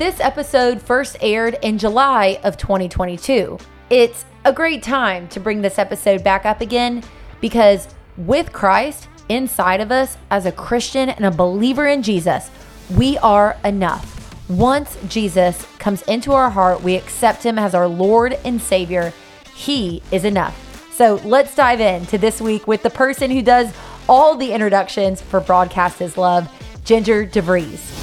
This episode first aired in July of 2022. It's a great time to bring this episode back up again because with Christ inside of us as a Christian and a believer in Jesus, we are enough. Once Jesus comes into our heart, we accept him as our Lord and Savior. He is enough. So let's dive into this week with the person who does all the introductions for Broadcast His Love, Ginger DeVries.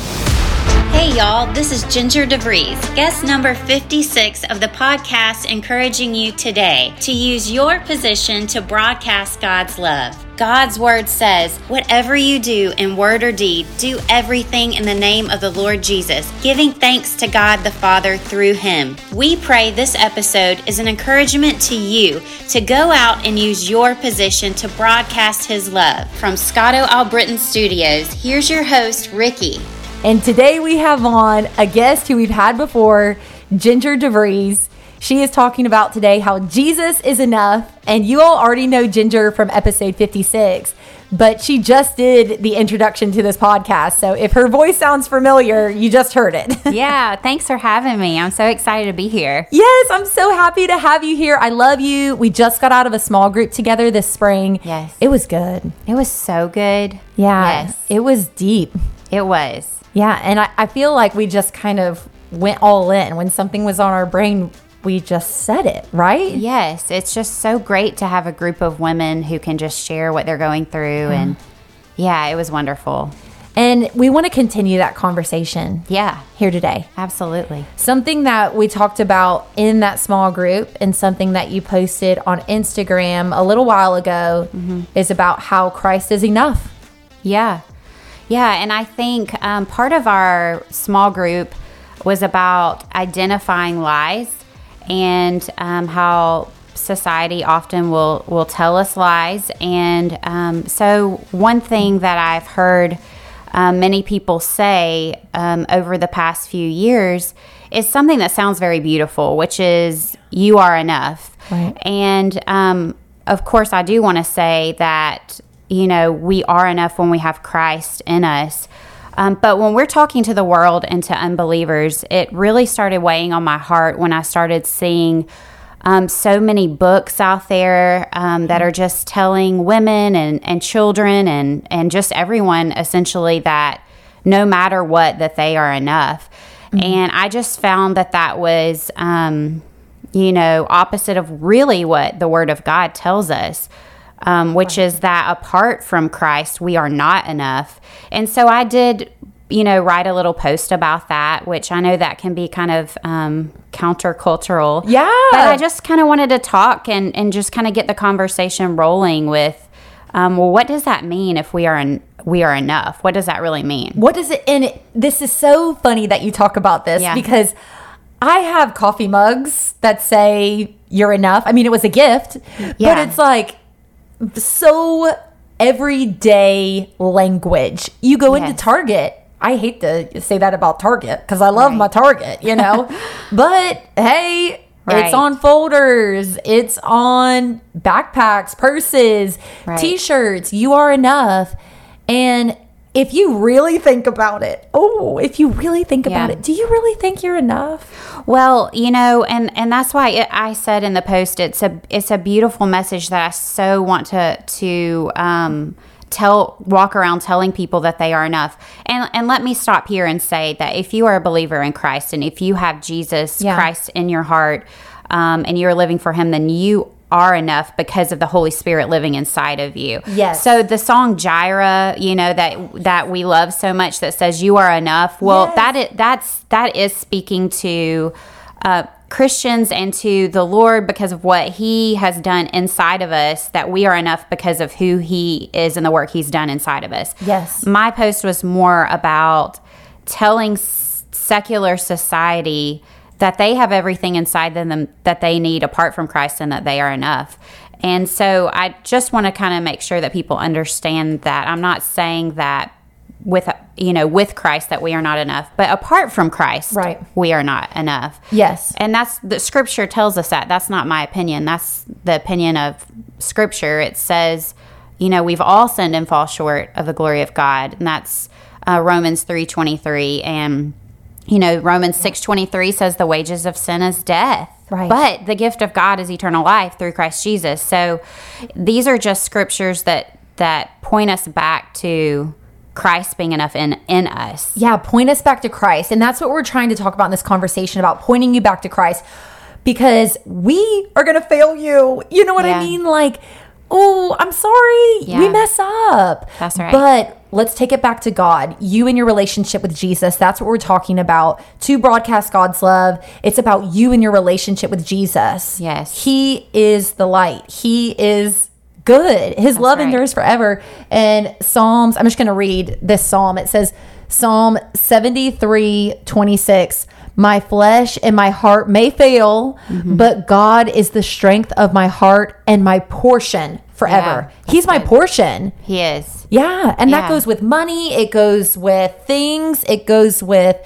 Hey y'all, this is Ginger DeVries, guest number 56 of the podcast, encouraging you today to use your position to broadcast God's love. God's word says, Whatever you do in word or deed, do everything in the name of the Lord Jesus, giving thanks to God the Father through him. We pray this episode is an encouragement to you to go out and use your position to broadcast his love. From Scotto Albritton Studios, here's your host, Ricky. And today we have on a guest who we've had before, Ginger DeVries. She is talking about today how Jesus is enough. And you all already know Ginger from episode 56, but she just did the introduction to this podcast. So if her voice sounds familiar, you just heard it. yeah, thanks for having me. I'm so excited to be here. Yes, I'm so happy to have you here. I love you. We just got out of a small group together this spring. Yes. It was good. It was so good. Yeah. Yes. It was deep. It was. Yeah, and I, I feel like we just kind of went all in. When something was on our brain, we just said it, right? Yes, it's just so great to have a group of women who can just share what they're going through. Mm-hmm. And yeah, it was wonderful. And we want to continue that conversation Yeah, here today. absolutely. Something that we talked about in that small group and something that you posted on Instagram a little while ago mm-hmm. is about how Christ is enough. Yeah. Yeah. And I think um, part of our small group was about identifying lies and um, how society often will, will tell us lies. And um, so, one thing that I've heard um, many people say um, over the past few years is something that sounds very beautiful, which is, You are enough. Right. And um, of course, I do want to say that, you know, we are enough when we have Christ in us. Um, but when we're talking to the world and to unbelievers, it really started weighing on my heart when I started seeing um, so many books out there um, that are just telling women and, and children and, and just everyone essentially that no matter what, that they are enough. And I just found that that was, um, you know, opposite of really what the Word of God tells us, um, which is that apart from Christ, we are not enough. And so I did, you know, write a little post about that, which I know that can be kind of um, countercultural. Yeah. But I just kind of wanted to talk and, and just kind of get the conversation rolling with, um, well, what does that mean if we are in, we are enough? What does that really mean? What does it, and it, this is so funny that you talk about this Yeah. because I have coffee mugs that say you're enough. I mean, it was a gift, but it's like so everyday language. You go into Target. I hate to say that about Target because I love Right. my Target, you know, but hey, Right. it's on folders, it's on backpacks, purses, Right. t shirts. You are enough. And if you really think about it, oh, if you really think about it, do you really think you're enough? Well, you know, and and that's why it, I said in the post, it's a it's a beautiful message that I so want to to um, tell walk around telling people that they are enough. And and let me stop here and say that if you are a believer in Christ and if you have Jesus Yeah. Christ in your heart um, and you're living for Him, then you are enough because of the Holy Spirit living inside of you. Yes. So the song Jireh, you know that that we love so much that says you are enough. Well, Yes. that is that's that is speaking to uh, Christians and to the Lord because of what He has done inside of us. That we are enough because of who He is and the work He's done inside of us. Yes. My post was more about telling s- secular society that they have everything inside them that they need apart from Christ and that they are enough. And so I just want to kind of make sure that people understand that I'm not saying that with you know with Christ that we are not enough, but apart from Christ, Right. we are not enough. Yes. And that's the scripture tells us that. That's not my opinion. That's the opinion of scripture. It says, you know, we've all sinned and fall short of the glory of God. And that's uh, Romans 3.23. And you know, Romans 6:23 says the wages of sin is death. Right. But the gift of God is eternal life through Christ Jesus. So these are just scriptures that that point us back to Christ being enough in in us. Yeah, point us back to Christ. And that's what we're trying to talk about in this conversation about pointing you back to Christ because we are going to fail you. You know what I mean? Like, oh, I'm sorry. We mess up. That's right. But let's take it back to God. You and your relationship with Jesus. That's what we're talking about. To broadcast God's love, it's about you and your relationship with Jesus. Yes. He is the light. He is good. His love right. endures forever. And Psalms, I'm just going to read this psalm. It says, Psalm 73 26. My flesh and my heart may fail, Mm-hmm. but God is the strength of my heart and my portion forever. Yeah, He's my portion. He is. Yeah. And that goes with money, it goes with things, it goes with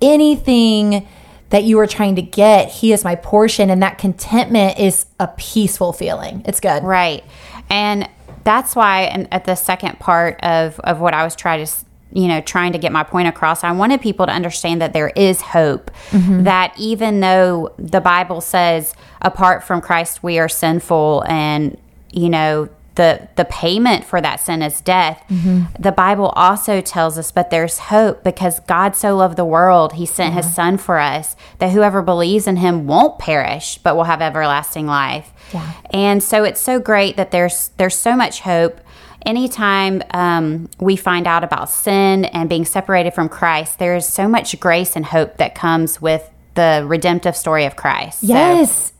anything that you are trying to get. He is my portion. And that contentment is a peaceful feeling. It's good. Right. And that's why and at the second part of of what I was trying to you know trying to get my point across I wanted people to understand that there is hope mm-hmm. that even though the Bible says apart from Christ we are sinful and you know the the payment for that sin is death. The bible also tells us but there's hope because god so loved the world he sent his son for us that whoever believes in him won't perish but will have everlasting life. Yeah. and so it's so great that there's there's so much hope. Anytime um, we find out about sin and being separated from christ there's so much grace and hope that comes with the redemptive story of christ. So- Yes.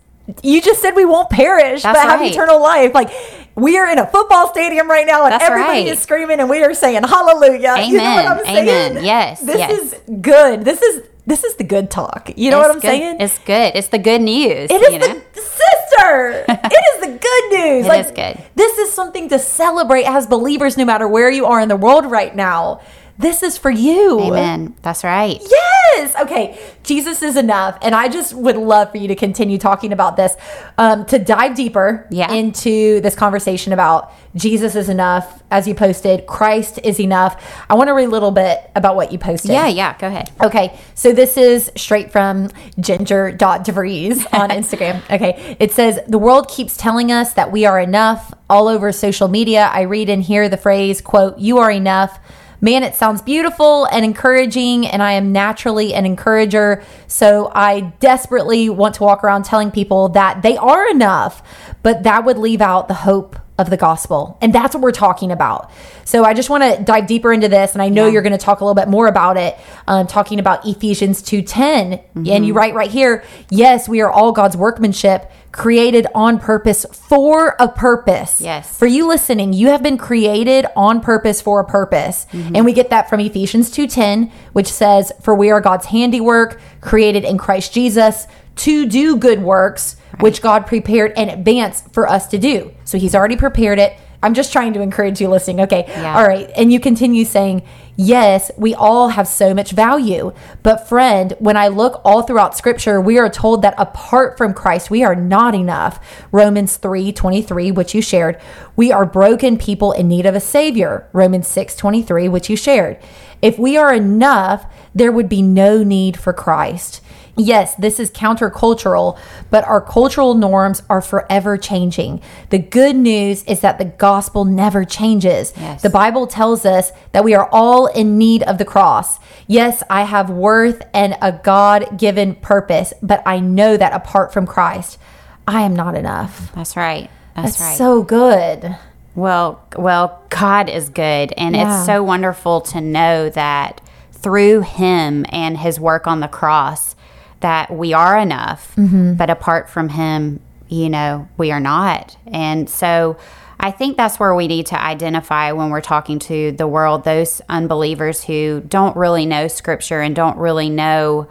You just said we won't perish, That's but have right. eternal life. Like we are in a football stadium right now, and That's everybody right. is screaming, and we are saying Hallelujah. You know what Amen. Amen. Yes, This yes. is good. This is this is the good talk. You know It's what I'm good- saying? It's good. It's the good news. It is you know? the sister. it is the good news. It is good. This is something to celebrate as believers, no matter where you are in the world right now. This is for you. Amen. That's right. Yes. Okay. Jesus is enough. And I just would love for you to continue talking about this, um, to dive deeper Yeah. into this conversation about Jesus is enough. As you posted, Christ is enough. I want to read a little bit about what you posted. Yeah, yeah. Go ahead. Okay, so this is straight from ginger.devries on Instagram. Okay, it says, The world keeps telling us that we are enough. All over social media, I read and hear the phrase, quote, you are enough. Man, it sounds beautiful and encouraging, and I am naturally an encourager. So I desperately want to walk around telling people that they are enough, but that would leave out the hope of the gospel. And that's what we're talking about. So I just want to dive deeper into this. And I know you're going to talk a little bit more about it, um, talking about Ephesians 2.10. And you write right here, yes, we are all God's workmanship created on purpose for a purpose. Yes. For you listening, you have been created on purpose for a purpose. Mm-hmm. And we get that from Ephesians 2:10, which says, "For we are God's handiwork, created in Christ Jesus to do good works, which God prepared in advance for us to do." So he's already prepared it. I'm just trying to encourage you listening. Okay. Yeah. All right. And you continue saying, Yes, we all have so much value. But, friend, when I look all throughout scripture, we are told that apart from Christ, we are not enough. Romans 3 23, which you shared. We are broken people in need of a Savior. Romans 6 23, which you shared. If we are enough, there would be no need for Christ. Yes, this is countercultural, but our cultural norms are forever changing. The good news is that the gospel never changes. Yes. The Bible tells us that we are all in need of the cross. Yes, I have worth and a God given purpose, but I know that apart from Christ, I am not enough. That's right. That's, That's right. so good. Well, well, God is good, and Yeah. it's so wonderful to know that through Him and His work on the cross, that we are enough. Mm-hmm. But apart from Him, you know, we are not. And so, I think that's where we need to identify when we're talking to the world, those unbelievers who don't really know Scripture and don't really know.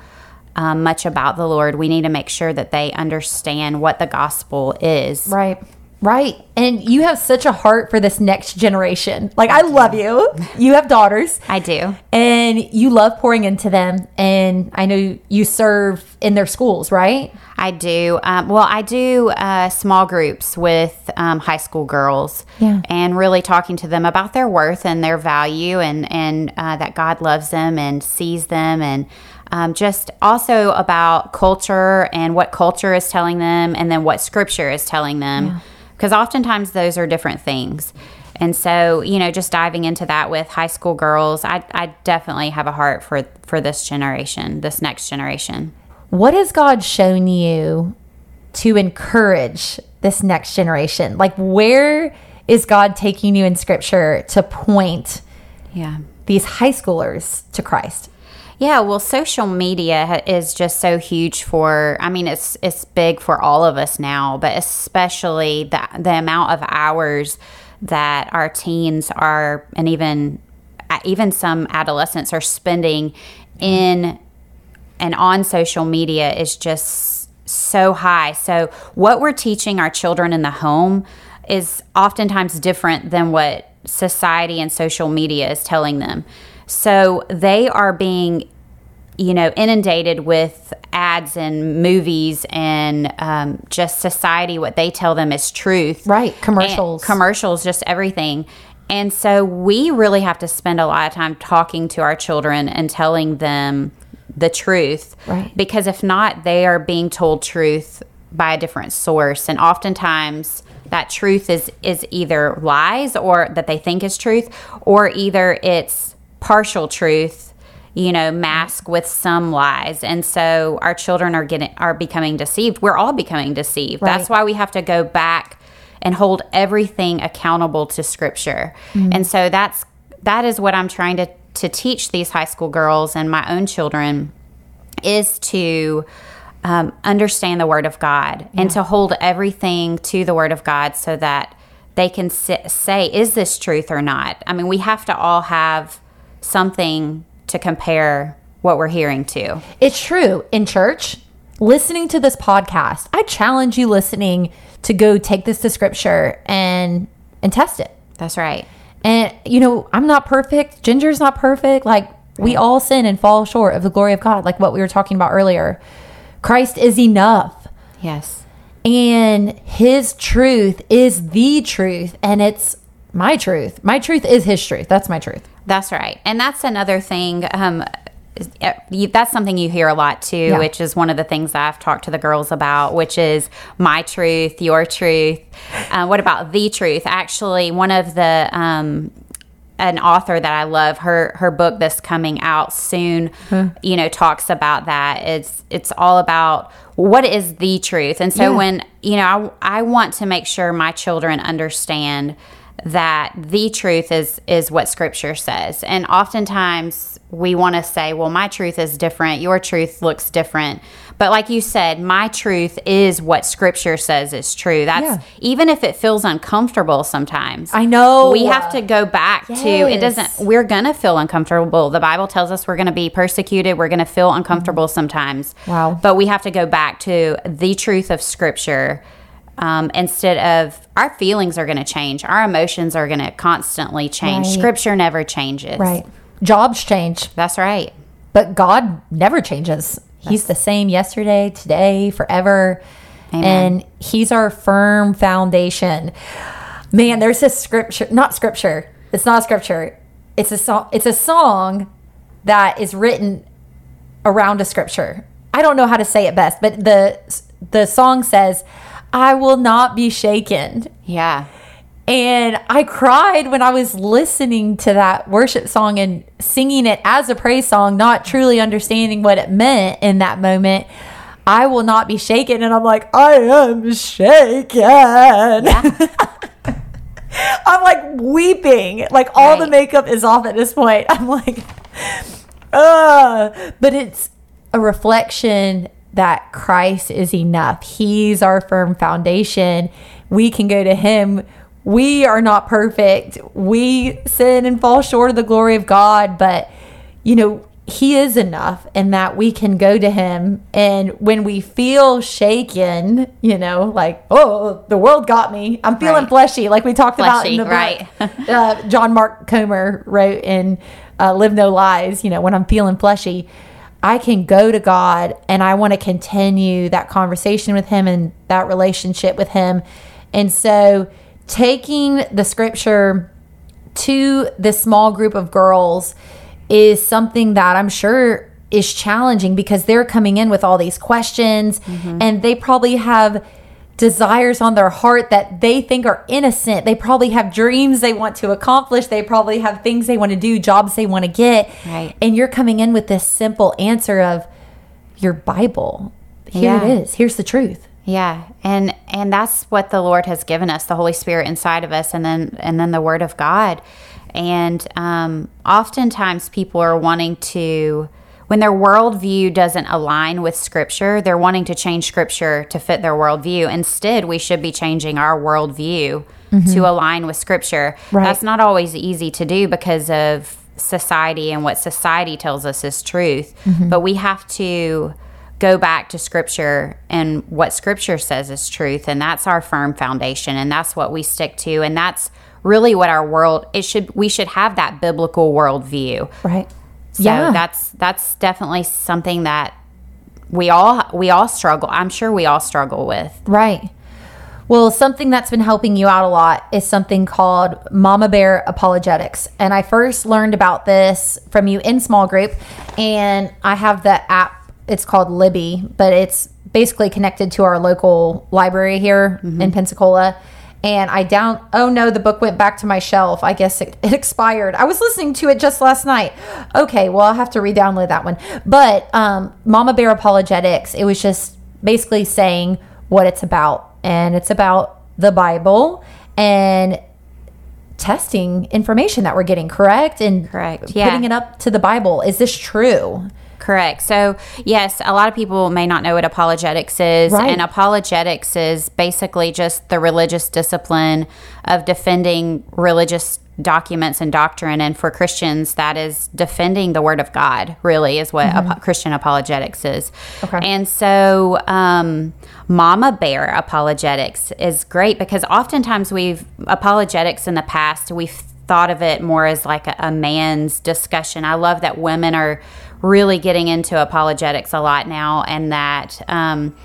Um, much about the Lord, we need to make sure that they understand what the gospel is Right. Right. And you have such a heart for this next generation. Like, I love you. You have daughters. I do. And you love pouring into them. And I know you serve in their schools, right? I do. Um, well, I do uh, small groups with um, high school girls, Yeah. and really talking to them about their worth and their value, and and uh, that God loves them and sees them, and um, just also about culture and what culture is telling them, and then what Scripture is telling them, because oftentimes those are different things. And so, you know, just diving into that with high school girls, I, I definitely have a heart for for this generation, this next generation. What has God shown you to encourage this next generation? Like, where is God taking you in scripture to point Yeah. these high schoolers to Christ? Yeah, well, social media is just so huge for. I mean, it's it's big for all of us now, but especially the the amount of hours that our teens are, and even uh, even some adolescents are spending in and on social media is just so high. So, what we're teaching our children in the home is oftentimes different than what society and social media is telling them. So, they are being, you know, inundated with ads and movies and um, just society, what they tell them is truth. Right, And commercials. commercials, just everything. And so we really have to spend a lot of time talking to our children and telling them the truth. Right. Because if not, they are being told truth by a different source. And oftentimes that truth is is either lies or that they think is truth, or either it's partial truth, you know, mask with some lies. And so our children are getting are becoming deceived. We're all becoming deceived. That's why we have to go back and hold everything accountable to scripture. And so that's that is what I'm trying to to teach these high school girls and my own children is to um, understand the word of God and to hold everything to the word of God so that they can sit, say, is this truth or not? I mean, we have to all have something to compare what we're hearing to. It's true. In church, listening to this podcast, I challenge you listening to go take this to scripture and and test it. That's right. And you know, I'm not perfect. Ginger's not perfect. Like we all sin and fall short of the glory of God, like what we were talking about earlier. Christ is enough. Yes. And his truth is the truth and it's my truth. My truth is his truth. That's my truth. That's right. And that's another thing. Um, that's something you hear a lot too, Yeah. which is one of the things that I've talked to the girls about, which is my truth, your truth. Uh, what about the truth? Actually, one of the um, an author that I love, her her book that's coming out soon, you know, talks about that. It's it's all about what is the truth. And so Yeah. when, you know, I I want to make sure my children understand that the truth is is what scripture says. And oftentimes we want to say, well, my truth is different, your truth looks different. But like you said, my truth is what scripture says is true. That's Yeah. even if it feels uncomfortable sometimes. I know. We have to go back to it doesn't we're to feel uncomfortable. The Bible tells us we're to be persecuted, we're to feel uncomfortable sometimes. Wow. But we have to go back to the truth of scripture. Um, instead of our feelings are going to change, our emotions are going to constantly change. Right. Scripture never changes. Right. Jobs change, That's right. but God never changes. He's the same yesterday, today, forever. Amen. And he's our firm foundation. Man, there's this scripture, not scripture. It's not scripture. It's a song it's a song that is written around a scripture. I don't know how to say it best, but the the song says, "I will not be shaken." Yeah. And I cried when I was listening to that worship song and singing it as a praise song, not truly understanding what it meant in that moment. I will not be shaken. And I'm like, I am shaken. I'm like weeping. Like all the makeup is off at this point. I'm like, uh, but it's a reflection that Christ is enough. He's our firm foundation. We can go to Him. We are not perfect. We sin and fall short of the glory of God, but you know, he is enough and that we can go to him and when we feel shaken you know like oh the world got me i'm feeling Right. fleshy like we talked about in Fleshy, the book right. uh, john mark comer wrote in uh, live no lies you know when i'm feeling fleshy i can go to god and i want to continue that conversation with him and that relationship with him. And so taking the scripture to this small group of girls is something that I'm sure is challenging because they're coming in with all these questions mm-hmm. and they probably have desires on their heart that they think are innocent. They probably have dreams they want to accomplish. They probably have things they want to do, jobs they want to get. Right. And you're coming in with this simple answer of your Bible. Here Yeah. it is. Here's the truth. Yeah, and and that's what the Lord has given us, the Holy Spirit inside of us, and then and then the Word of God. And um, oftentimes, people are wanting to, when their worldview doesn't align with Scripture, they're wanting to change Scripture to fit their worldview. Instead, we should be changing our worldview mm-hmm. to align with Scripture. Right. That's not always easy to do because of society and what society tells us is truth. Mm-hmm. But we have to go back to scripture and what scripture says is truth and that's our firm foundation and that's what we stick to and that's really what our world it should we should have that biblical worldview Right. So that's that's definitely something that we all we all struggle i'm sure we all struggle with Right. Well, something that's been helping you out a lot is something called Mama Bear Apologetics. And I first learned about this from you in small group. And I have the app, it's called Libby, but it's basically connected to our local library here mm-hmm. in Pensacola. And I down, oh no, the book went back to my shelf. I guess it, it expired. I was listening to it just last night. Okay, well, I'll have to re download that one. But um, Mama Bear Apologetics, it was just basically saying what it's about. And it's about the Bible and testing information that we're getting correct and Correct, putting it up to the Bible. Is this true? Correct. So, yes, a lot of people may not know what apologetics is. Right. And apologetics is basically just the religious discipline of defending religious documents and doctrine. And for Christians, that is defending the Word of God, really, is what apo- Christian apologetics is. Okay. And so, um, Mama Bear apologetics is great because oftentimes we've apologetics in the past, we've thought of it more as like a, a man's discussion. I love that women are really getting into apologetics a lot now, and that um,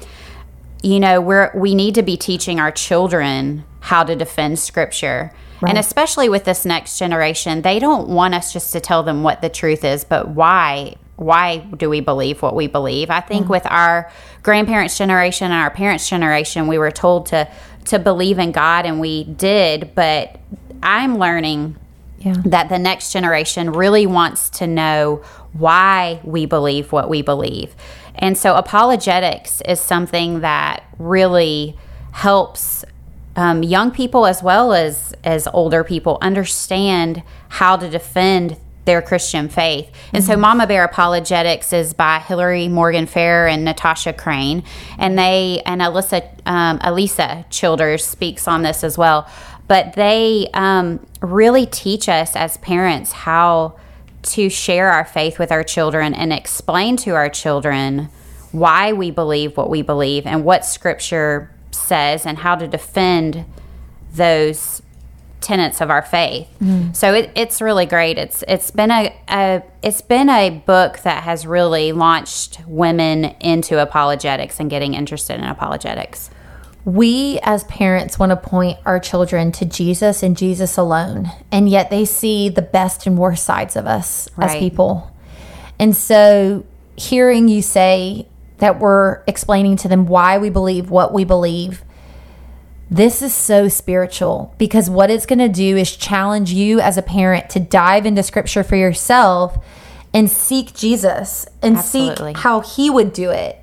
you know we're we need to be teaching our children how to defend Scripture. And especially with this next generation, they don't want us just to tell them what the truth is, but why why do we believe what we believe? I think with our grandparents' generation and our parents' generation, we were told to to believe in God and we did, but I'm learning Yeah. that the next generation really wants to know why we believe what we believe. And so apologetics is something that really helps um, young people as well as as older people understand how to defend their Christian faith. And so Mama Bear Apologetics is by Hillary Morgan Ferrer and Natasha Crain. And they and Alyssa um, Alisa Childers speaks on this as well. But they um, really teach us as parents how to share our faith with our children and explain to our children why we believe what we believe and what scripture says and how to defend those tenets of our faith. Mm. So it, it's really great. It's it's been a, a it's been a book that has really launched women into apologetics and getting interested in apologetics. We as parents want to point our children to Jesus and Jesus alone, and yet they see the best and worst sides of us as people. And so, hearing you say that we're explaining to them why we believe what we believe, this is so spiritual because what it's going to do is challenge you as a parent to dive into scripture for yourself and seek Jesus and Absolutely. seek how he would do it.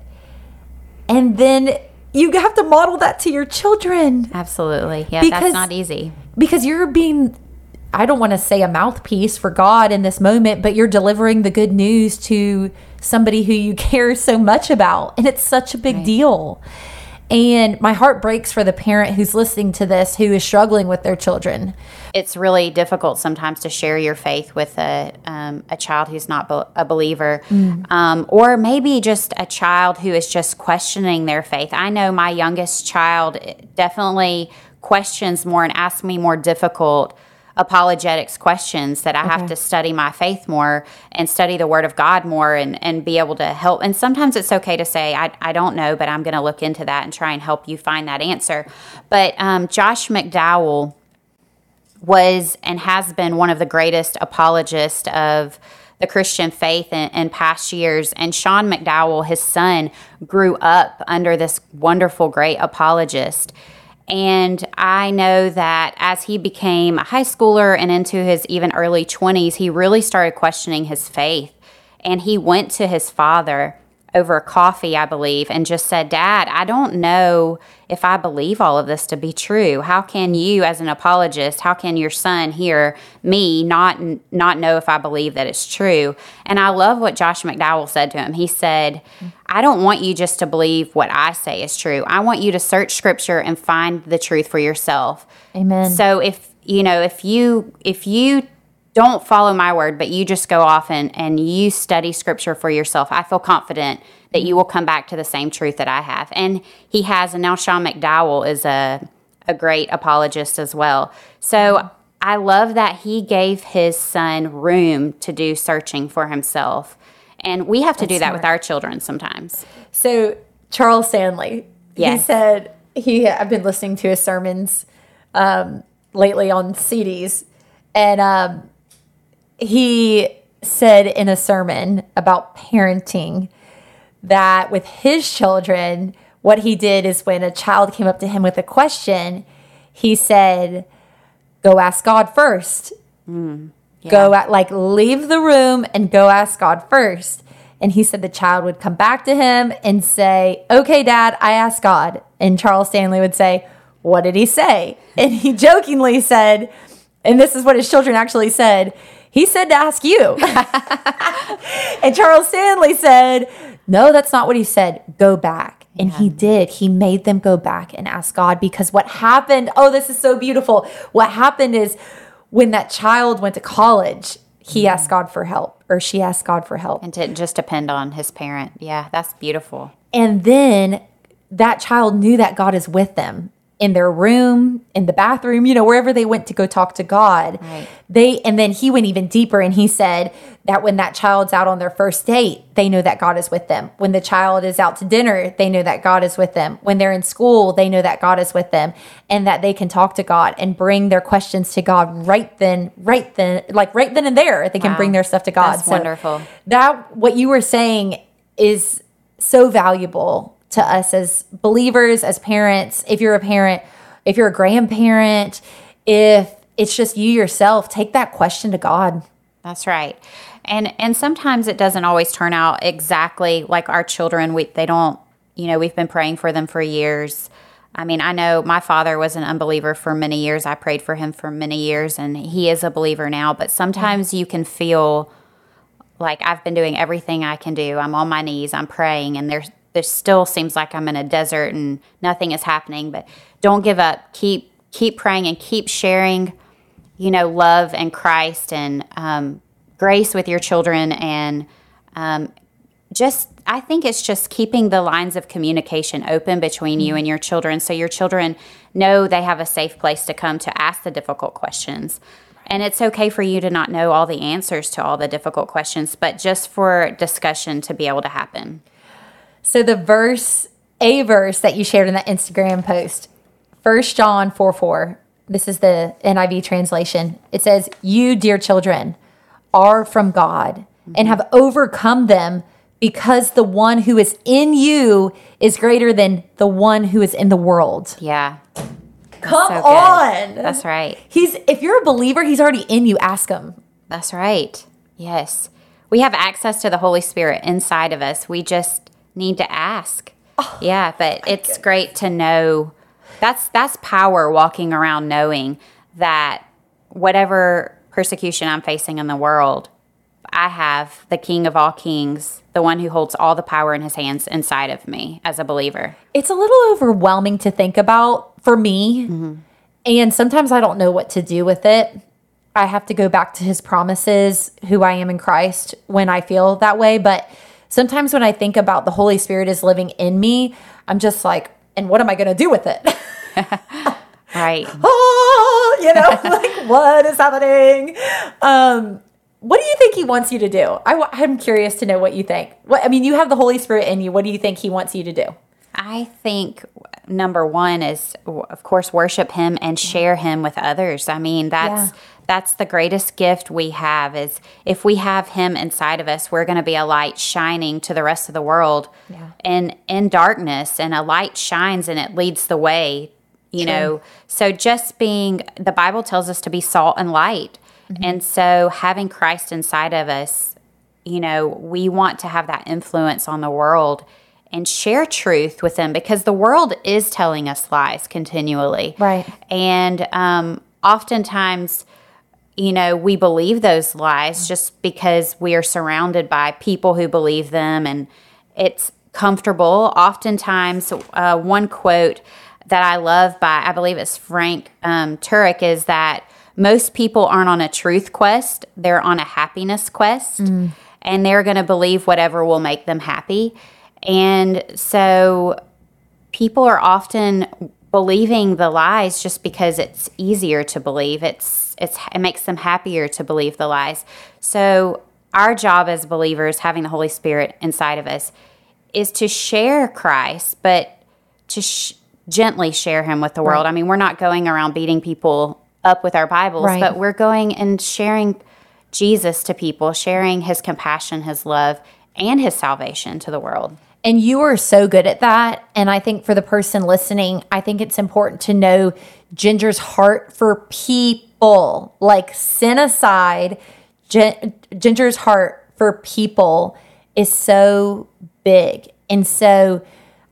And then you have to model that to your children Absolutely. Yeah, Because- that's not easy. because you're being I don't want to say a mouthpiece for God in this moment, but you're delivering the good news to somebody who you care so much about and it's such a big deal. And my heart breaks for the parent who's listening to this who is struggling with their children. It's really difficult sometimes to share your faith with a, um, a child who's not be- a believer, um, or maybe just a child who is just questioning their faith. I know my youngest child definitely questions more and asks me more difficult apologetics questions that I have to study my faith more and study the word of God more and, and be able to help. And sometimes it's okay to say, I, I don't know, but I'm going to look into that and try and help you find that answer. But um, Josh McDowell was and has been one of the greatest apologists of the Christian faith in, in, past years. And Sean McDowell, his son, grew up under this wonderful, great apologist. And I know that as he became a high schooler and into his even early 20s, he really started questioning his faith. And he went to his father over coffee, I believe, and just said, Dad, I don't know if I believe all of this to be true. How can you, as an apologist, how can your son hear me not not know if I believe that it's true? And I love what Josh McDowell said to him. He said, I don't want you just to believe what I say is true. I want you to search scripture and find the truth for yourself. Amen. So if you know, if you if you don't follow my word, but you just go off and, and you study scripture for yourself, I feel confident that you will come back to the same truth that I have. And he has, and now Sean McDowell is a, a great apologist as well. So I love that he gave his son room to do searching for himself. And we have to do that with our children sometimes. So Charles Stanley, he said he. I've been listening to his sermons um, lately on CDs, and um, he said in a sermon about parenting that with his children, what he did is when a child came up to him with a question, he said, "Go ask God first. Hmm. Go at like leave the room and go ask God first. And he said the child would come back to him and say, "Okay, Dad, I asked God." And Charles Stanley would say, "What did he say?" And he jokingly said, and this is what his children actually said. He said to ask you. and Charles Stanley said, No, that's not what he said. Go back. And he did. He made them go back and ask God because what happened, oh, this is so beautiful. What happened is when that child went to college, he mm-hmm. asked God for help or she asked God for help. And didn't just depend on his parent. Yeah, that's beautiful. And then that child knew that God is with them in their room, in the bathroom, you know, wherever they went to go talk to God. Right. They and then he went even deeper and he said that when that child's out on their first date, they know that God is with them. When the child is out to dinner, they know that God is with them. When they're in school, they know that God is with them and that they can talk to God and bring their questions to God right then, right then, like right then and there. They can Wow. bring their stuff to God. That's wonderful. That what you were saying is so valuable to us as believers, as parents. If you're a parent, if you're a grandparent, if it's just you yourself, take that question to God. That's right. And and sometimes it doesn't always turn out exactly like our children. We they don't, you know, we've been praying for them for years. I mean, I know my father was an unbeliever for many years. I prayed for him for many years and he is a believer now, but sometimes you can feel like I've been doing everything I can do. I'm on my knees, I'm praying, and there's there still seems like I'm in a desert and nothing is happening. But don't give up. Keep keep praying and keep sharing, you know, love and Christ and um, grace with your children and um, just I think it's just keeping the lines of communication open between you and your children so your children know they have a safe place to come to ask the difficult questions. And it's okay for you to not know all the answers to all the difficult questions, but just for discussion to be able to happen. So the verse, a verse that you shared in that Instagram post, 1 John 4 4, this is the NIV translation. It says, You, dear children, are from God and mm-hmm. have overcome them because the one who is in you is greater than the one who is in the world. Yeah. Come so good. on. That's right. He's if you're a believer, he's already in you. Ask him. That's right. Yes. We have access to the Holy Spirit inside of us. We just need to ask. Oh, yeah, but it's great to know that's that's power walking around knowing that whatever persecution I'm facing in the world, I have the King of all kings, the one who holds all the power in his hands inside of me as a believer. It's a little overwhelming to think about for me. Mm-hmm. And sometimes I don't know what to do with it. I have to go back to his promises, who I am in Christ, when I feel that way. But sometimes when I think about the Holy Spirit is living in me, I'm just like, and what am I going to do with it? Right. oh, you know, like what is happening? Um, what do you think he wants you to do? I, am curious to know what you think. What I mean, you have the Holy Spirit in you. What do you think he wants you to do? I think number one is, of course, worship him and share him with others. I mean, that's. Yeah. That's the greatest gift we have is if we have him inside of us, we're going to be a light shining to the rest of the world. Yeah. And in darkness and a light shines and it leads the way you True. know so just being the bible tells us to be salt and light and so having christ inside of us you know we want to have that influence on the world and share truth with them because the world is telling us lies continually Right. and um, oftentimes you know we believe those lies just because we are surrounded by people who believe them and it's comfortable oftentimes uh, one quote that I love by, I believe it's Frank um, Turek, is that most people aren't on a truth quest, they're on a happiness quest, and they're going to believe whatever will make them happy. And so people are often believing the lies just because it's easier to believe. It's it's it makes them happier to believe the lies. So our job as believers, having the Holy Spirit inside of us, is to share Christ, but to sh- gently share him with the world. I mean, we're not going around beating people up with our Bibles, Right. but we're going and sharing Jesus to people, sharing his compassion, his love, and his salvation to the world. And you are so good at that. And I think for the person listening, I think it's important to know Ginger's heart for people. Like, sin aside, Gin- Ginger's heart for people is so big. And so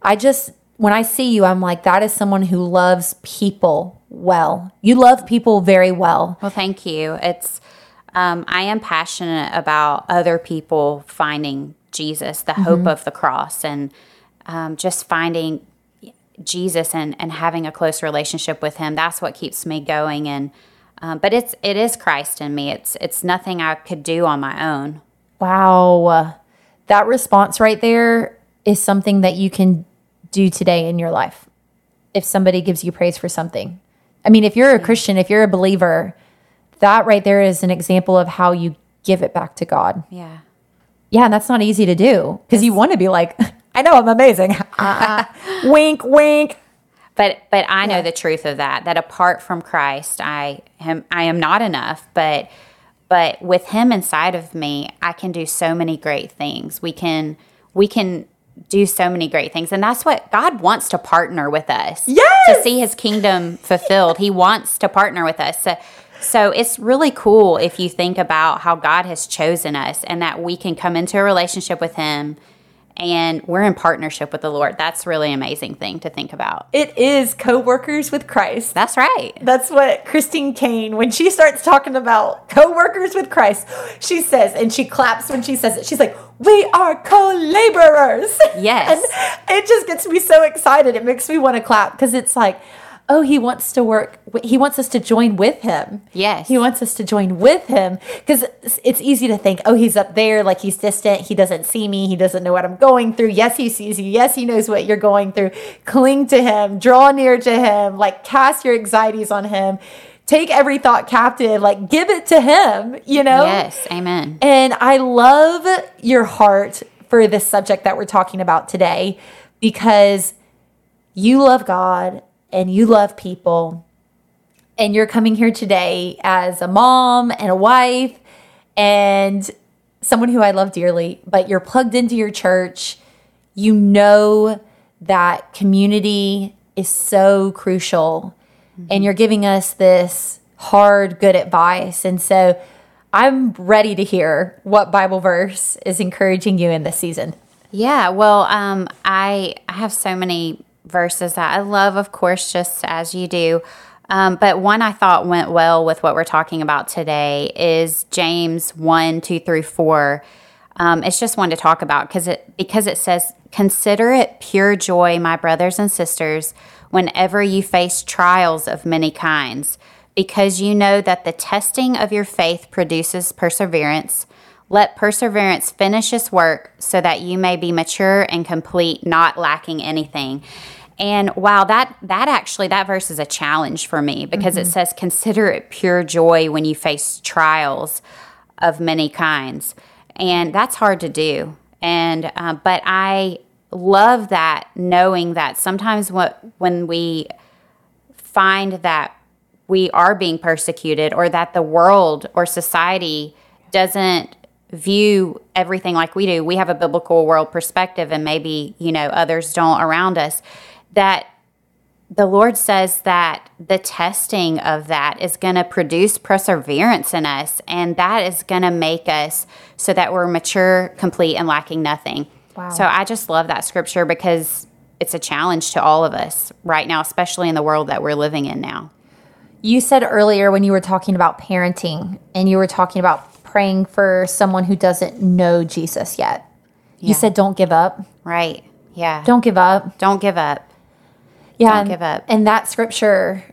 I just, when I see you, I'm like, that is someone who loves people well. You love people very well. Well, thank you. It's um, I am passionate about other people finding Jesus, the hope of the cross, and um, just finding Jesus and, and having a close relationship with Him. That's what keeps me going. And um, but it's it is Christ in me. It's it's nothing I could do on my own. Wow. That response right there is something that you can do today in your life. If somebody gives you praise for something. I mean, if you're a Christian, if you're a believer, that right there is an example of how you give it back to God. Yeah. Yeah, and that's not easy to do because you want to be like, I know I'm amazing. Uh, wink, wink. But but I know the truth of that. That apart from Christ, I am I am not enough. But but with Him inside of me, I can do so many great things. We can we can do so many great things, and that's what God wants to partner with us. Yes! to see His kingdom fulfilled, He wants to partner with us. So, so it's really cool if you think about how God has chosen us, and that we can come into a relationship with Him. And we're in partnership with the Lord. That's really amazing thing to think about. It is co workers with Christ. That's right. That's what Christine Caine, when she starts talking about co-workers with Christ, she says, and she claps when she says it. She's like, "We are co-laborers." Yes. and it just gets me so excited. It makes me want to clap because it's like, oh, he wants to work. He wants us to join with him. Yes. he wants us to join with him because it's easy to think, oh, he's up there, like he's distant. He doesn't see me. He doesn't know what I'm going through. Yes, he sees you. Yes, he knows what you're going through. Cling to him. Draw near to him. Like cast your anxieties on him. Take every thought captive. Like give it to him. You know. Yes. Amen. And I love your heart for this subject that we're talking about today because you love God and you love people. And you're coming here today as a mom and a wife and someone who I love dearly, but you're plugged into your church. You know that community is so crucial. And you're giving us this hard, good advice. And so I'm ready to hear what Bible verse is encouraging you in this season. Yeah. Well, um, I I have so many verses that I love, of course, just as you do. Um, but one I thought went well with what we're talking about today is James 1 2 through 4. Um, it's just one to talk about because it because it says, "Consider it pure joy, my brothers and sisters, whenever you face trials of many kinds, because you know that the testing of your faith produces perseverance. Let perseverance finish its work, so that you may be mature and complete, not lacking anything." And wow, that that actually that verse is a challenge for me because it says, "Consider it pure joy when you face trials of many kinds." and that's hard to do. And uh, but I love that knowing that sometimes what when we find that we are being persecuted or that the world or society doesn't view everything like we do we have a biblical world perspective and maybe you know others don't around us that the Lord says that the testing of that is going to produce perseverance in us, and that is going to make us so that we're mature, complete, and lacking nothing. Wow. So I just love that scripture because it's a challenge to all of us right now, especially in the world that we're living in now. You said earlier when you were talking about parenting and you were talking about praying for someone who doesn't know Jesus yet. Yeah. You said, don't give up. Right. Yeah. Don't give up. Don't give up. Yeah. Don't give up. And that scripture,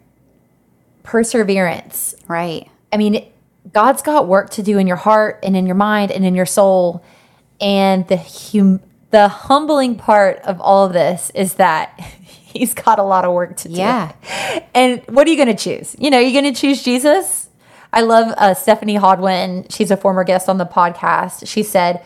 perseverance. Right. I mean, God's got work to do in your heart and in your mind and in your soul. And the hum- the humbling part of all of this is that he's got a lot of work to do. Yeah. And what are you going to choose? You know, you're going to choose Jesus. I love uh, Stephanie Hodwin. She's a former guest on the podcast. She said,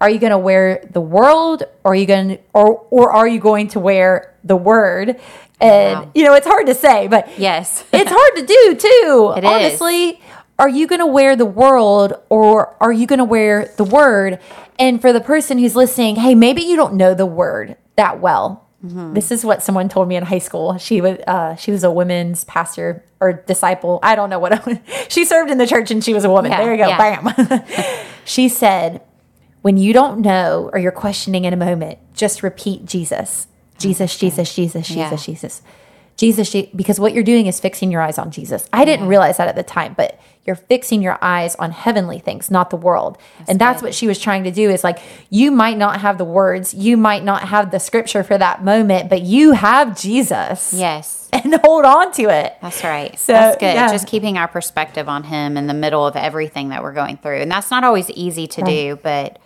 "Are you going to wear the world, or are you going, to, or or are you going to wear the word?" And wow. you know, it's hard to say, but yes, it's hard to do too. It honestly. Is are you going to wear the world or are you going to wear the word? And for the person who's listening, hey, maybe you don't know the word that well. Mm-hmm. This is what someone told me in high school. She was uh, she was a women's pastor or disciple. I don't know what she served in the church and she was a woman. Yeah, there you go, yeah. bam. she said, "When you don't know or you're questioning in a moment, just repeat Jesus, Jesus, Jesus, Jesus, Jesus, yeah. Jesus." Jesus, because what you're doing is fixing your eyes on Jesus. I didn't realize that at the time, but you're fixing your eyes on heavenly things, not the world. That's and that's good. what she was trying to do is like, you might not have the words, you might not have the scripture for that moment, but you have Jesus. Yes. And hold on to it. That's right. So, that's good. Yeah. Just keeping our perspective on Him in the middle of everything that we're going through. And that's not always easy to right. do, but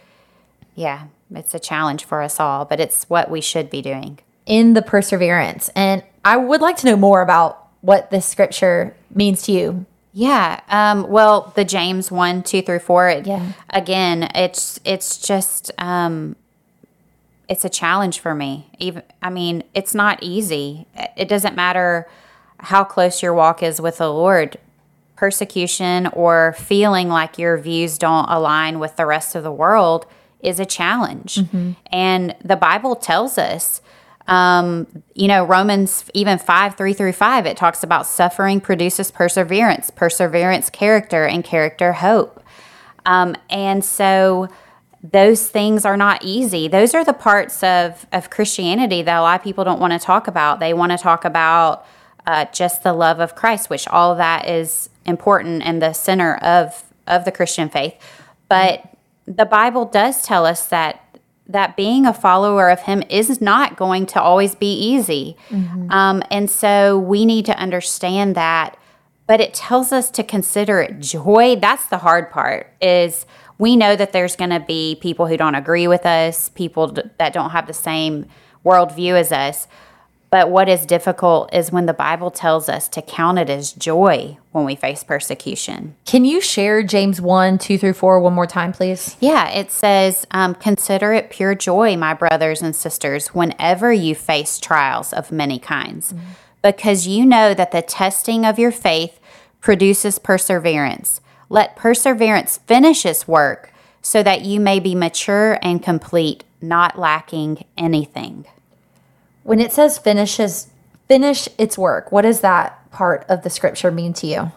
yeah, it's a challenge for us all, but it's what we should be doing. In the perseverance. And I would like to know more about what this scripture means to you. Yeah. Um, well, the James one, two through four. It, yeah. Again, it's it's just um, it's a challenge for me. Even I mean, it's not easy. It doesn't matter how close your walk is with the Lord. Persecution or feeling like your views don't align with the rest of the world is a challenge. Mm-hmm. And the Bible tells us um, you know, Romans even 5 3 through 5, it talks about suffering produces perseverance, perseverance, character, and character, hope. Um, and so those things are not easy. Those are the parts of, of Christianity that a lot of people don't want to talk about. They want to talk about uh, just the love of Christ, which all that is important and the center of, of the Christian faith. But the Bible does tell us that that being a follower of him is not going to always be easy. Mm-hmm. Um, and so we need to understand that. But it tells us to consider it joy. That's the hard part is we know that there's going to be people who don't agree with us, people that don't have the same worldview as us. But what is difficult is when the Bible tells us to count it as joy when we face persecution. Can you share James 1 2 through 4 one more time, please? Yeah, it says, um, Consider it pure joy, my brothers and sisters, whenever you face trials of many kinds, mm-hmm. because you know that the testing of your faith produces perseverance. Let perseverance finish its work so that you may be mature and complete, not lacking anything. When it says finishes finish its work, what does that part of the scripture mean to you?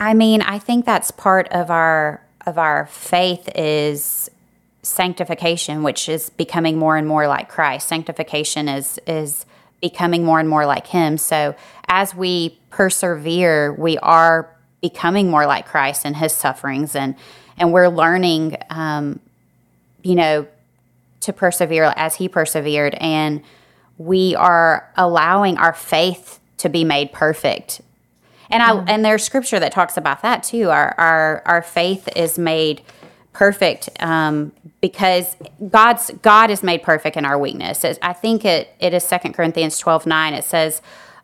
I mean, I think that's part of our of our faith is sanctification, which is becoming more and more like Christ. Sanctification is is becoming more and more like him. So as we persevere, we are becoming more like Christ and his sufferings and and we're learning um, you know to persevere as he persevered and we are allowing our faith to be made perfect and I and there's scripture that talks about that too. Our our our faith is made perfect um, because God's God is made perfect in our weakness. It's, I think it it is Second Corinthians twelve nine. It says,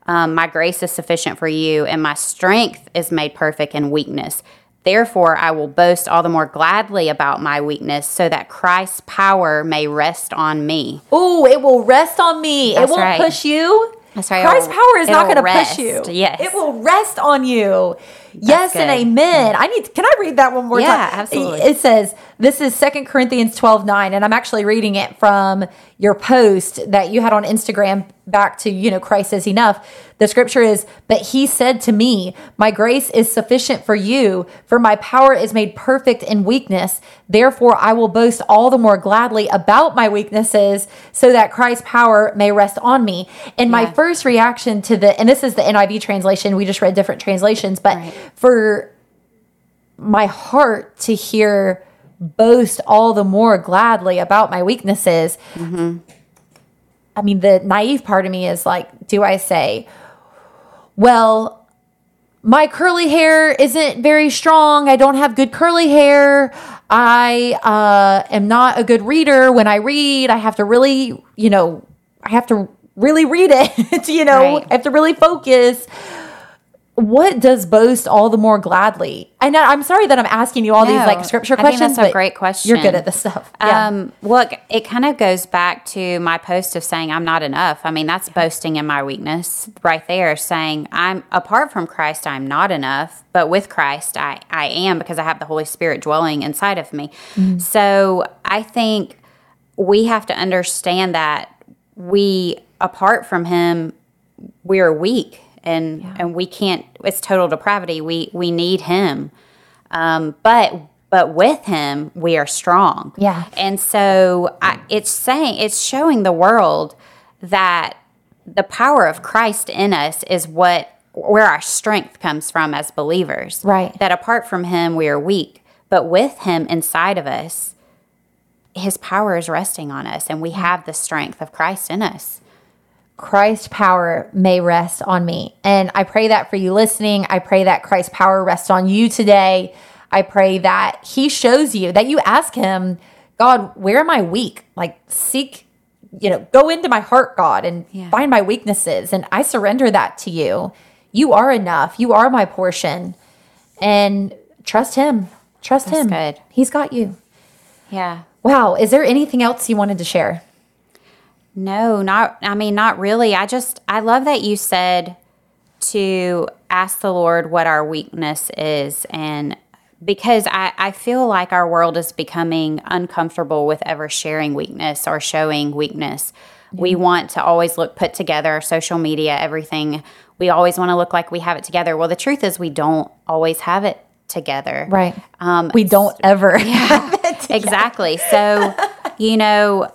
um, "My grace is sufficient for you, and my strength is made perfect in weakness." Therefore, I will boast all the more gladly about my weakness, so that Christ's power may rest on me. Oh, it will rest on me. That's it won't right. push you. That's right. Christ's It'll- power is not going to push you. Yes. It will rest on you. yes and good. amen. Mm. I need can I read that one more Yeah, time? absolutely. It says this is Second Corinthians 12, 9, and I'm actually reading it from your post that you had on Instagram back to, you know, Christ is enough. The scripture is, but he said to me, My grace is sufficient for you, for my power is made perfect in weakness. Therefore, I will boast all the more gladly about my weaknesses, so that Christ's power may rest on me. And my first reaction to the, and this is the NIV translation, we just read different translations, but Right. for my heart to hear boast all the more gladly about my weaknesses. I mean, the naive part of me is like, do I say, well, my curly hair isn't very strong. I don't have good curly hair. I uh, am not a good reader. When I read, I have to really, you know, I have to really read it. you know, Right. I have to really focus what does boast all the more gladly? I know I'm sorry that I'm asking you all these like scripture I think questions. that's a great question. You're good at this stuff. Yeah. Um, look, it kind of goes back to my post of saying I'm not enough. I mean, that's boasting in my weakness right there, saying I'm apart from Christ, I'm not enough, but with Christ, I, I am because I have the Holy Spirit dwelling inside of me. So I think we have to understand that we, apart from Him, we are weak and and we can't it's total depravity. We we need him. Um but but with him we are strong. Yeah. and so I, it's saying it's showing the world that the power of christ in us is what where our strength comes from as believers. Right. that apart from him we are weak. But with him inside of us his power is resting on us and we have the strength of christ in us Christ's power may rest on me. And I pray that for you listening. I pray that Christ's power rests on you today. I pray that He shows you, that you ask Him, God, where am I weak? Like, seek, you know, go into my heart, God, and Yeah. find my weaknesses. And I surrender that to you. You are enough. You are my portion. And trust Him. Trust That's Him. good. He's got you. yeah Wow. Is there anything else you wanted to share? No, not, I mean, not really. I just, I love that you said to ask the Lord what our weakness is. And because I, I feel like our world is becoming uncomfortable with ever sharing weakness or showing weakness. We want to always look put together, social media, everything. We always want to look like we have it together. Well, the truth is, we don't always have it together. Right. Um, We don't ever. exactly. So, you know,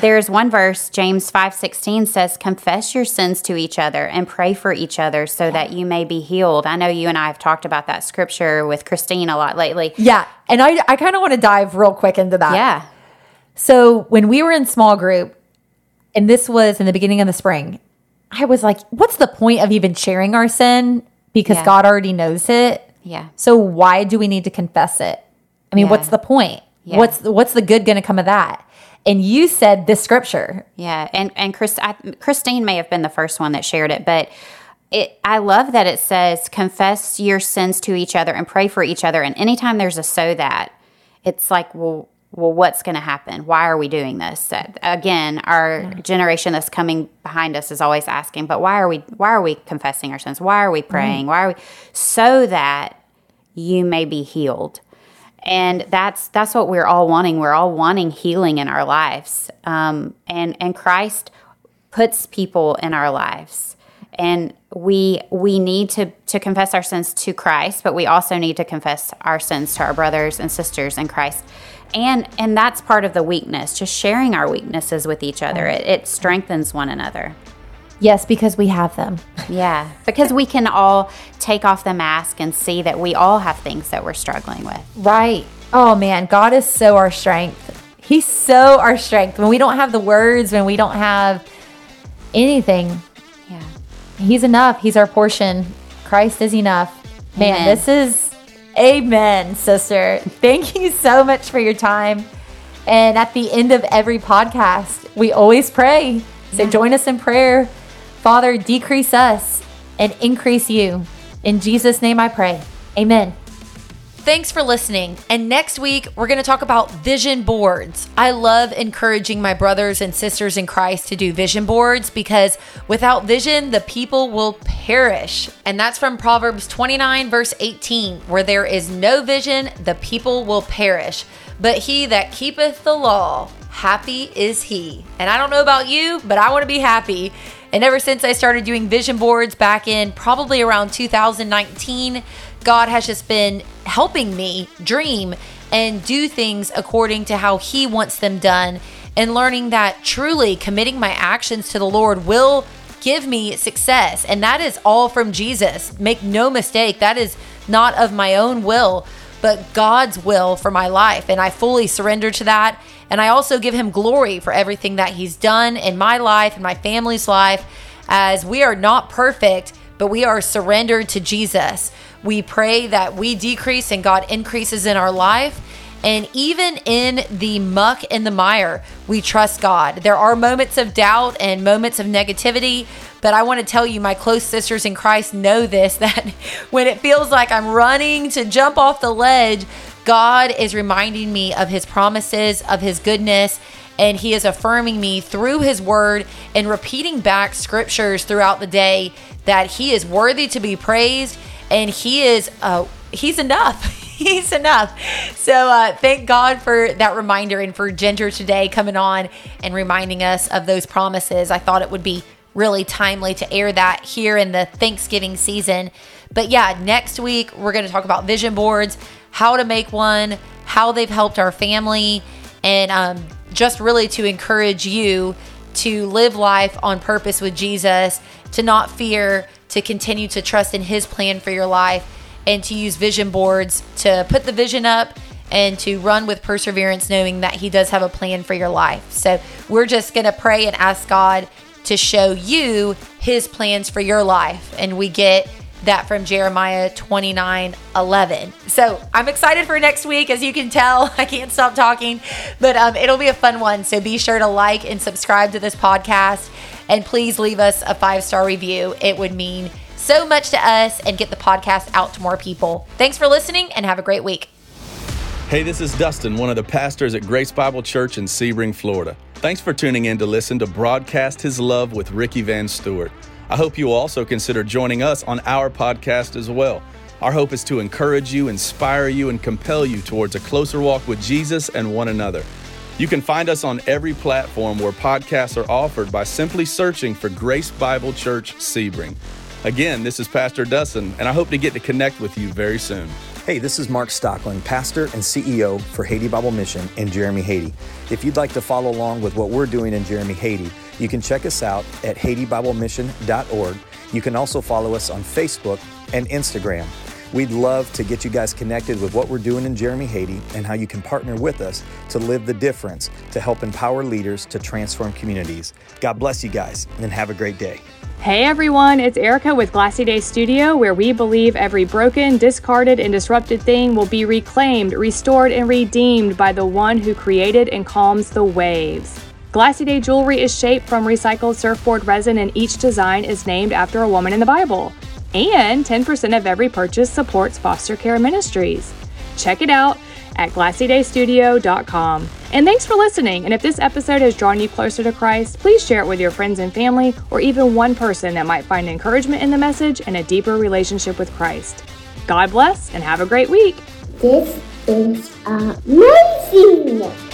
there's one verse, James 5:16 says, "Confess your sins to each other and pray for each other so that you may be healed." I know you and I have talked about that scripture with Christine a lot lately. Yeah. And I, I kind of want to dive real quick into that. Yeah. So when we were in small group, and this was in the beginning of the spring, I was like, what's the point of even sharing our sin? Because Yeah. God already knows it. Yeah. So why do we need to confess it? I mean, Yeah. what's the point? Yeah. What's what's the good going to come of that? And you said this scripture. Yeah, and and Chris, I, Christine may have been the first one that shared it, but it I love that it says confess your sins to each other and pray for each other. And anytime there's a so that, it's like, well, well, what's going to happen? Why are we doing this? Again, our generation that's coming behind us is always asking, but why are we why are we confessing our sins? Why are we praying? Why are we so that you may be healed? And that's that's what we're all wanting. We're all wanting healing in our lives, um, and and Christ puts people in our lives, and we we need to to confess our sins to Christ, but we also need to confess our sins to our brothers and sisters in Christ, and and that's part of the weakness. Just sharing our weaknesses with each other, it, it strengthens one another. Yes, because we have them. Yeah, because we can all take off the mask and see that we all have things that we're struggling with. Right. Oh man, God is so our strength. He's so our strength. When we don't have the words, when we don't have anything, Yeah. He's enough. He's our portion. Christ is enough. Man, Amen. this is amen, sister. Thank you so much for your time. And at the end of every podcast, we always pray. So join us in prayer. Father, decrease us and increase you. In Jesus' name I pray. Amen. Thanks for listening. And next week, we're going to talk about vision boards. I love encouraging my brothers and sisters in Christ to do vision boards because without vision, the people will perish. And that's from Proverbs 29, verse 18, where there is no vision, the people will perish. But he that keepeth the law, happy is he. And I don't know about you, but I want to be happy. And ever since I started doing vision boards back in probably around 2019, God has just been helping me dream and do things according to how He wants them done, and learning that truly committing my actions to the Lord will give me success. And that is all from Jesus. Make no mistake, that is not of my own will, but God's will for my life. And I fully surrender to that. And I also give Him glory for everything that He's done in my life and my family's life, as we are not perfect, but we are surrendered to Jesus. We pray that we decrease and God increases in our life. And even in the muck and the mire, we trust God. There are moments of doubt and moments of negativity, but I want to tell you, my close sisters in Christ know this that when it feels like I'm running to jump off the ledge, God is reminding me of his promises, of his goodness, and he is affirming me through his word and repeating back scriptures throughout the day that he is worthy to be praised and he is uh he's enough. He's enough. So uh thank god for that reminder and for ginger today coming on and reminding us of those promises. I thought it would be really timely to air that here in the thanksgiving season but yeah next week we're going to talk about vision boards how to make one how they've helped our family and um, just really to encourage you to live life on purpose with Jesus, to not fear, to continue to trust in His plan for your life, and to use vision boards to put the vision up and to run with perseverance, knowing that He does have a plan for your life. So we're just going to pray and ask God to show you His plans for your life. And we get that from Jeremiah 29 11. So I'm excited for next week. As you can tell, I can't stop talking, but um, it'll be a fun one. So be sure to like and subscribe to this podcast. And please leave us a five star review. It would mean so much to us and get the podcast out to more people. Thanks for listening and have a great week. Hey, this is Dustin, one of the pastors at Grace Bible Church in Sebring, Florida. Thanks for tuning in to listen to Broadcast His Love with Ricky Van Stewart. I hope you will also consider joining us on our podcast as well. Our hope is to encourage you, inspire you, and compel you towards a closer walk with Jesus and one another. You can find us on every platform where podcasts are offered by simply searching for Grace Bible Church Sebring. Again, this is Pastor Dustin, and I hope to get to connect with you very soon. Hey, this is Mark Stockland, pastor and CEO for Haiti Bible Mission in Jérémie, Haiti. If you'd like to follow along with what we're doing in Jérémie, Haiti, you can check us out at HaitiBibleMission.org. You can also follow us on Facebook and Instagram. We'd love to get you guys connected with what we're doing in Jérémie, Haiti, and how you can partner with us to live the difference to help empower leaders to transform communities. God bless you guys and have a great day. Hey everyone, it's Erica with Glassy Day Studio, where we believe every broken, discarded, and disrupted thing will be reclaimed, restored, and redeemed by the one who created and calms the waves. Glassy Day jewelry is shaped from recycled surfboard resin, and each design is named after a woman in the Bible. And 10% of every purchase supports foster care ministries. Check it out at glassydaystudio.com. And thanks for listening. And if this episode has drawn you closer to Christ, please share it with your friends and family, or even one person that might find encouragement in the message and a deeper relationship with Christ. God bless and have a great week. This is amazing!